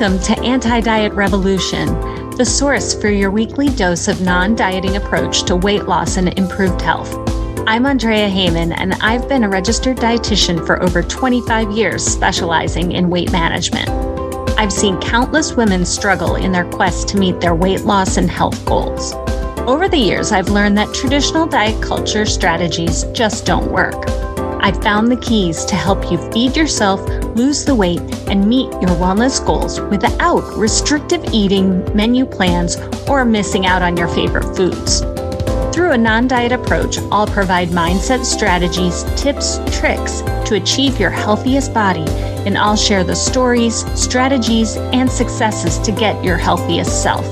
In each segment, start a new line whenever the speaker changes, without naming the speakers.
Welcome to Anti Diet Revolution, the source for your weekly dose of non dieting approach to weight loss and improved health. I'm Andrea Heyman, and I've been a registered dietitian for over 25 years, specializing in weight management. I've seen countless women struggle in their quest to meet their weight loss and health goals. Over the years, I've learned that traditional diet culture strategies just don't work. I've found the keys to help you feed yourself, lose the weight, and meet your wellness goals without restrictive eating, menu plans, or missing out on your favorite foods. Through a non diet approach, I'll provide mindset strategies, tips, tricks to achieve your healthiest body, and I'll share the stories, strategies, and successes to get your healthiest self.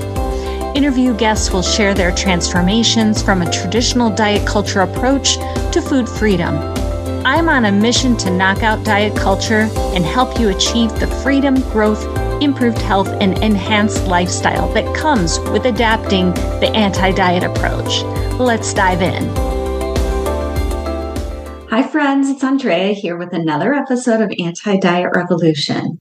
Interview guests will share their transformations from a traditional diet culture approach to food freedom I'm on a mission to knock out diet culture and help you achieve the freedom, growth, improved health, and enhanced lifestyle that comes with adapting the anti diet approach. Let's dive in. Hi, friends, it's Andrea here with another episode of Anti Diet Revolution.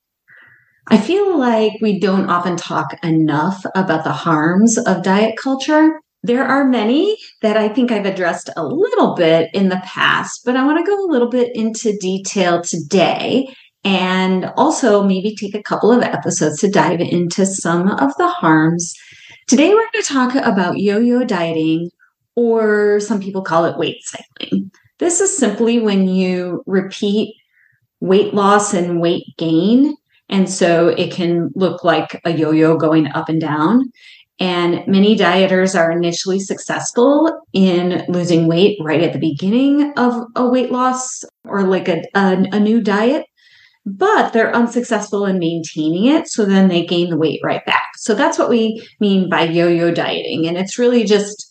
I feel like we don't often talk enough about the harms of diet culture. There are many that I think I've addressed a little bit in the past, but I want to go a little bit into detail today and also maybe take a couple of episodes to dive into some of the harms. Today, we're going to talk about yo yo dieting, or some people call it weight cycling. This is simply when you repeat weight loss and weight gain. And so it can look like a yo yo going up and down. And many dieters are initially successful in losing weight right at the beginning of a weight loss or like a, a, a, new diet, but they're unsuccessful in maintaining it. So then they gain the weight right back. So that's what we mean by yo yo dieting. And it's really just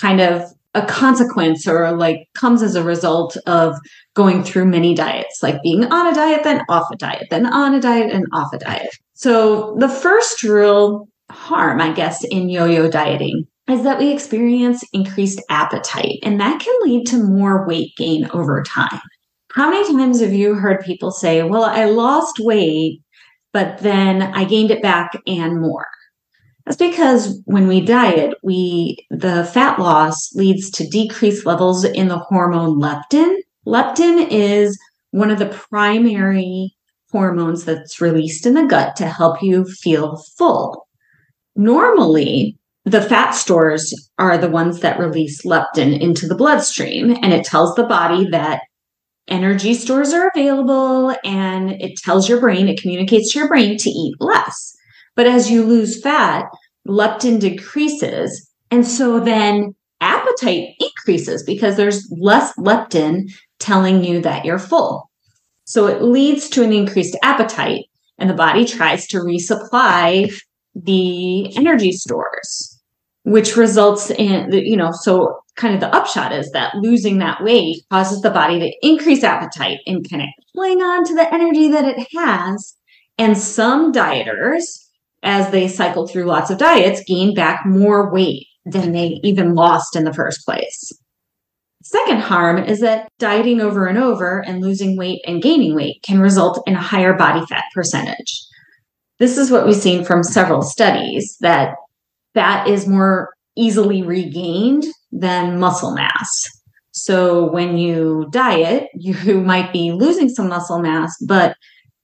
kind of a consequence or like comes as a result of going through many diets, like being on a diet, then off a diet, then on a diet, and off a diet. So the first rule harm, I guess, in yo yo dieting is that we experience increased appetite, and that can lead to more weight gain over time. How many times have you heard people say, Well, I lost weight, but then I gained it back and more? That's because when we diet, we the fat loss leads to decreased levels in the hormone leptin. Leptin is one of the primary hormones that's released in the gut to help you feel full. Normally, the fat stores are the ones that release leptin into the bloodstream, and it tells the body that energy stores are available and it tells your brain, it communicates to your brain to eat less. But as you lose fat, leptin decreases. And so then appetite increases because there's less leptin telling you that you're full. So it leads to an increased appetite, and the body tries to resupply the energy stores, which results in, you know, so kind of the upshot is that losing that weight causes the body to increase appetite and kind of cling on to the energy that it has. And some dieters, as they cycle through lots of diets, gain back more weight than they even lost in the first place. Second harm is that dieting over and over and losing weight and gaining weight can result in a higher body fat percentage. This is what we've seen from several studies that fat is more easily regained than muscle mass. So when you diet, you might be losing some muscle mass, but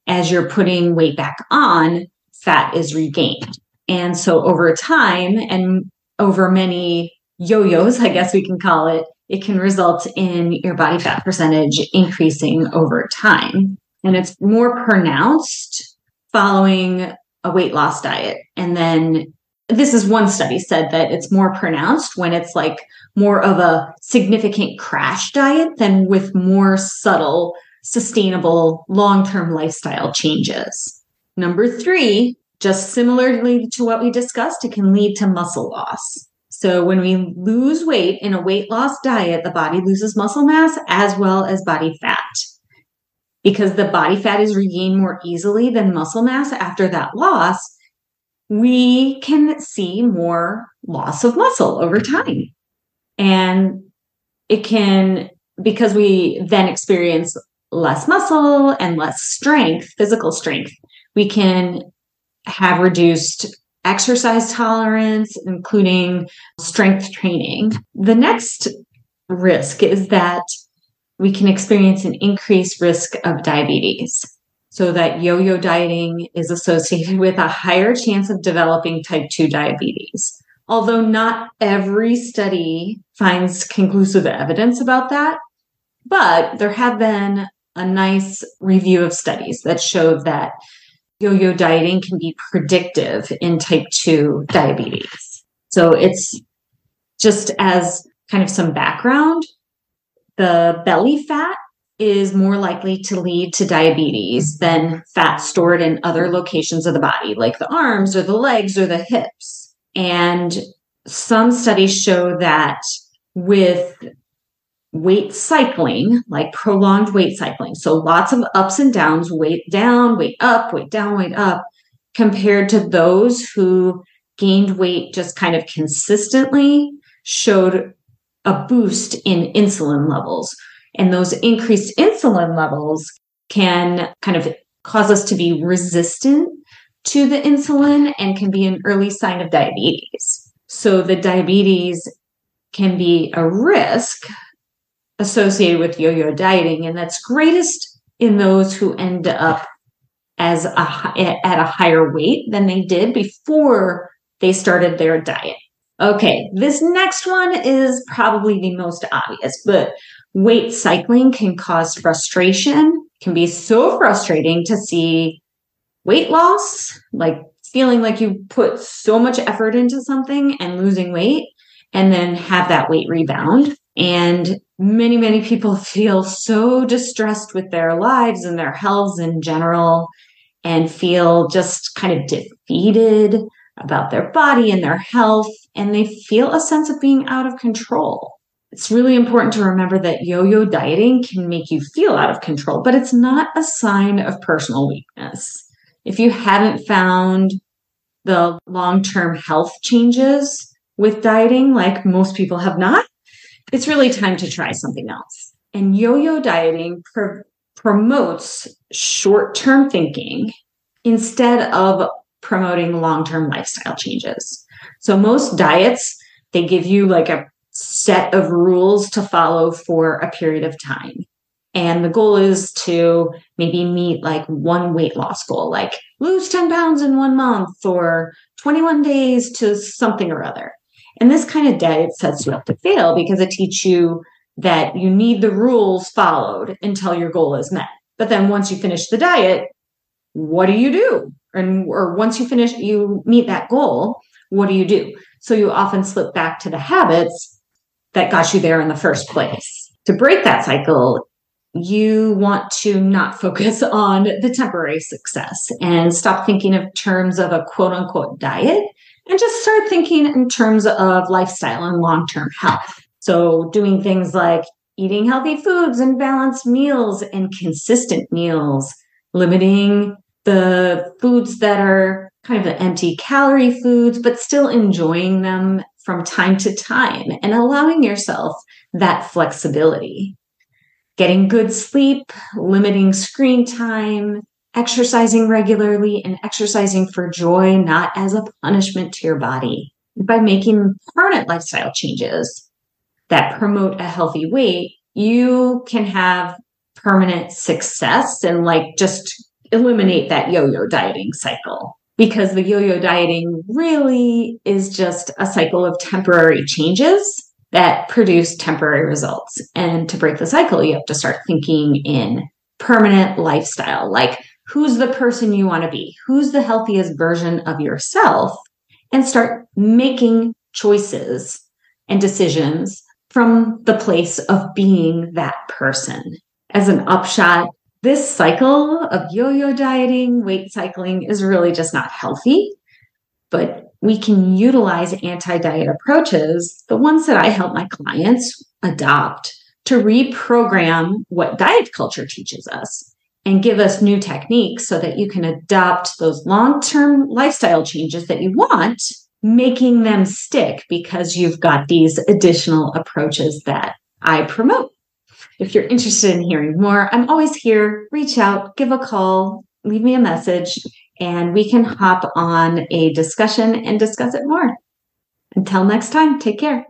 as you're putting weight back on, fat is regained. And so over time and over many yo yo's, I guess we can call it, it can result in your body fat percentage increasing over time. And it's more pronounced following a weight loss diet. And then this is one study said that it's more pronounced when it's like more of a significant crash diet than with more subtle, sustainable, long term lifestyle changes. Number three, just similarly to what we discussed, it can lead to muscle loss. So when we lose weight in a weight loss diet, the body loses muscle mass as well as body fat because the body fat is regained more easily than muscle mass after that loss, we can see more loss of muscle over time. And it can, because we then experience less muscle and less strength, physical strength, we can have reduced exercise tolerance, including strength training. The next risk is that we can experience an increased risk of diabetes. So, that yo yo dieting is associated with a higher chance of developing type 2 diabetes. Although not every study finds conclusive evidence about that, but there have been a nice review of studies that show that yo yo dieting can be predictive in type 2 diabetes. So, it's just as kind of some background the belly fat is more likely to lead to diabetes than fat stored in other locations of the body, like the arms or the legs or the hips. And some studies show that with weight cycling, like prolonged weight cycling, so lots of ups and downs, weight down, weight up, weight down, weight up, compared to those who gained weight just kind of consistently, showed a boost in insulin levels. And those increased insulin levels can kind of cause us to be resistant to the insulin and can be an early sign of diabetes. So the diabetes can be a risk associated with yo-yo dieting and that's greatest in those who end up as a at a higher weight than they did before they started their diet. Okay, this next one is probably the most obvious, but weight cycling can cause frustration, can be so frustrating to see weight loss, like feeling like you put so much effort into something and losing weight, and then have that weight rebound. And many, many people feel so distressed with their lives and their health in general and feel just kind of defeated about their body and their health, and they feel a sense of being out of control. It's really important to remember that yo yo dieting can make you feel out of control, but it's not a sign of personal weakness. If you haven't found the long term health changes with dieting, like most people have not, it's really time to try something else. And yo yo dieting pr- promotes short term thinking instead of promoting long-term lifestyle changes. So most diets, they give you like a set of rules to follow for a period of time. And the goal is to maybe meet like one weight loss goal, like lose 10 pounds in one month or 21 days to something or other. And this kind of diet sets you up to fail because it teaches you that you need the rules followed until your goal is met. But then once you finish the diet, what do you do? And or once you finish you meet that goal what do you do? So you often slip back to the habits that got you there in the first place. To break that cycle you want to not focus on the temporary success and stop thinking of terms of a quote unquote diet and just start thinking in terms of lifestyle and long-term health. So doing things like eating healthy foods and balanced meals and consistent meals limiting the foods that are kind of the empty calorie foods, but still enjoying them from time to time and allowing yourself that flexibility. Getting good sleep, limiting screen time, exercising regularly, and exercising for joy, not as a punishment to your body. By making permanent lifestyle changes that promote a healthy weight, you can have permanent success and like just eliminate that yo yo dieting cycle because the yo yo dieting really is just a cycle of temporary changes that produce temporary results. And to break the cycle, you have to start thinking in permanent lifestyle like who's the person you want to be? Who's the healthiest version of yourself? And start making choices and decisions from the place of being that person. As an upshot, this cycle of yo yo dieting, weight cycling is really just not healthy. But we can utilize anti diet approaches, the ones that I help my clients adopt, to reprogram what diet culture teaches us and give us new techniques so that you can adopt those long term lifestyle changes that you want, making them stick because you've got these additional approaches that I promote. If you're interested in hearing more, I'm always here. Reach out, give a call, leave me a message, and we can hop on a discussion and discuss it more. Until next time, take care.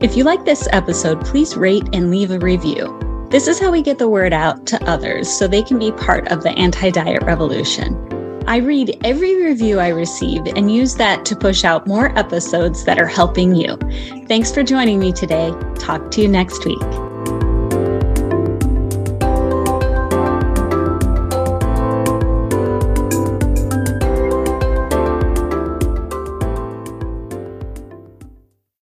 If you like this episode, please rate and leave a review. This is how we get the word out to others so they can be part of the anti diet revolution. I read every review I receive and use that to push out more episodes that are helping you. Thanks for joining me today. Talk to you next week.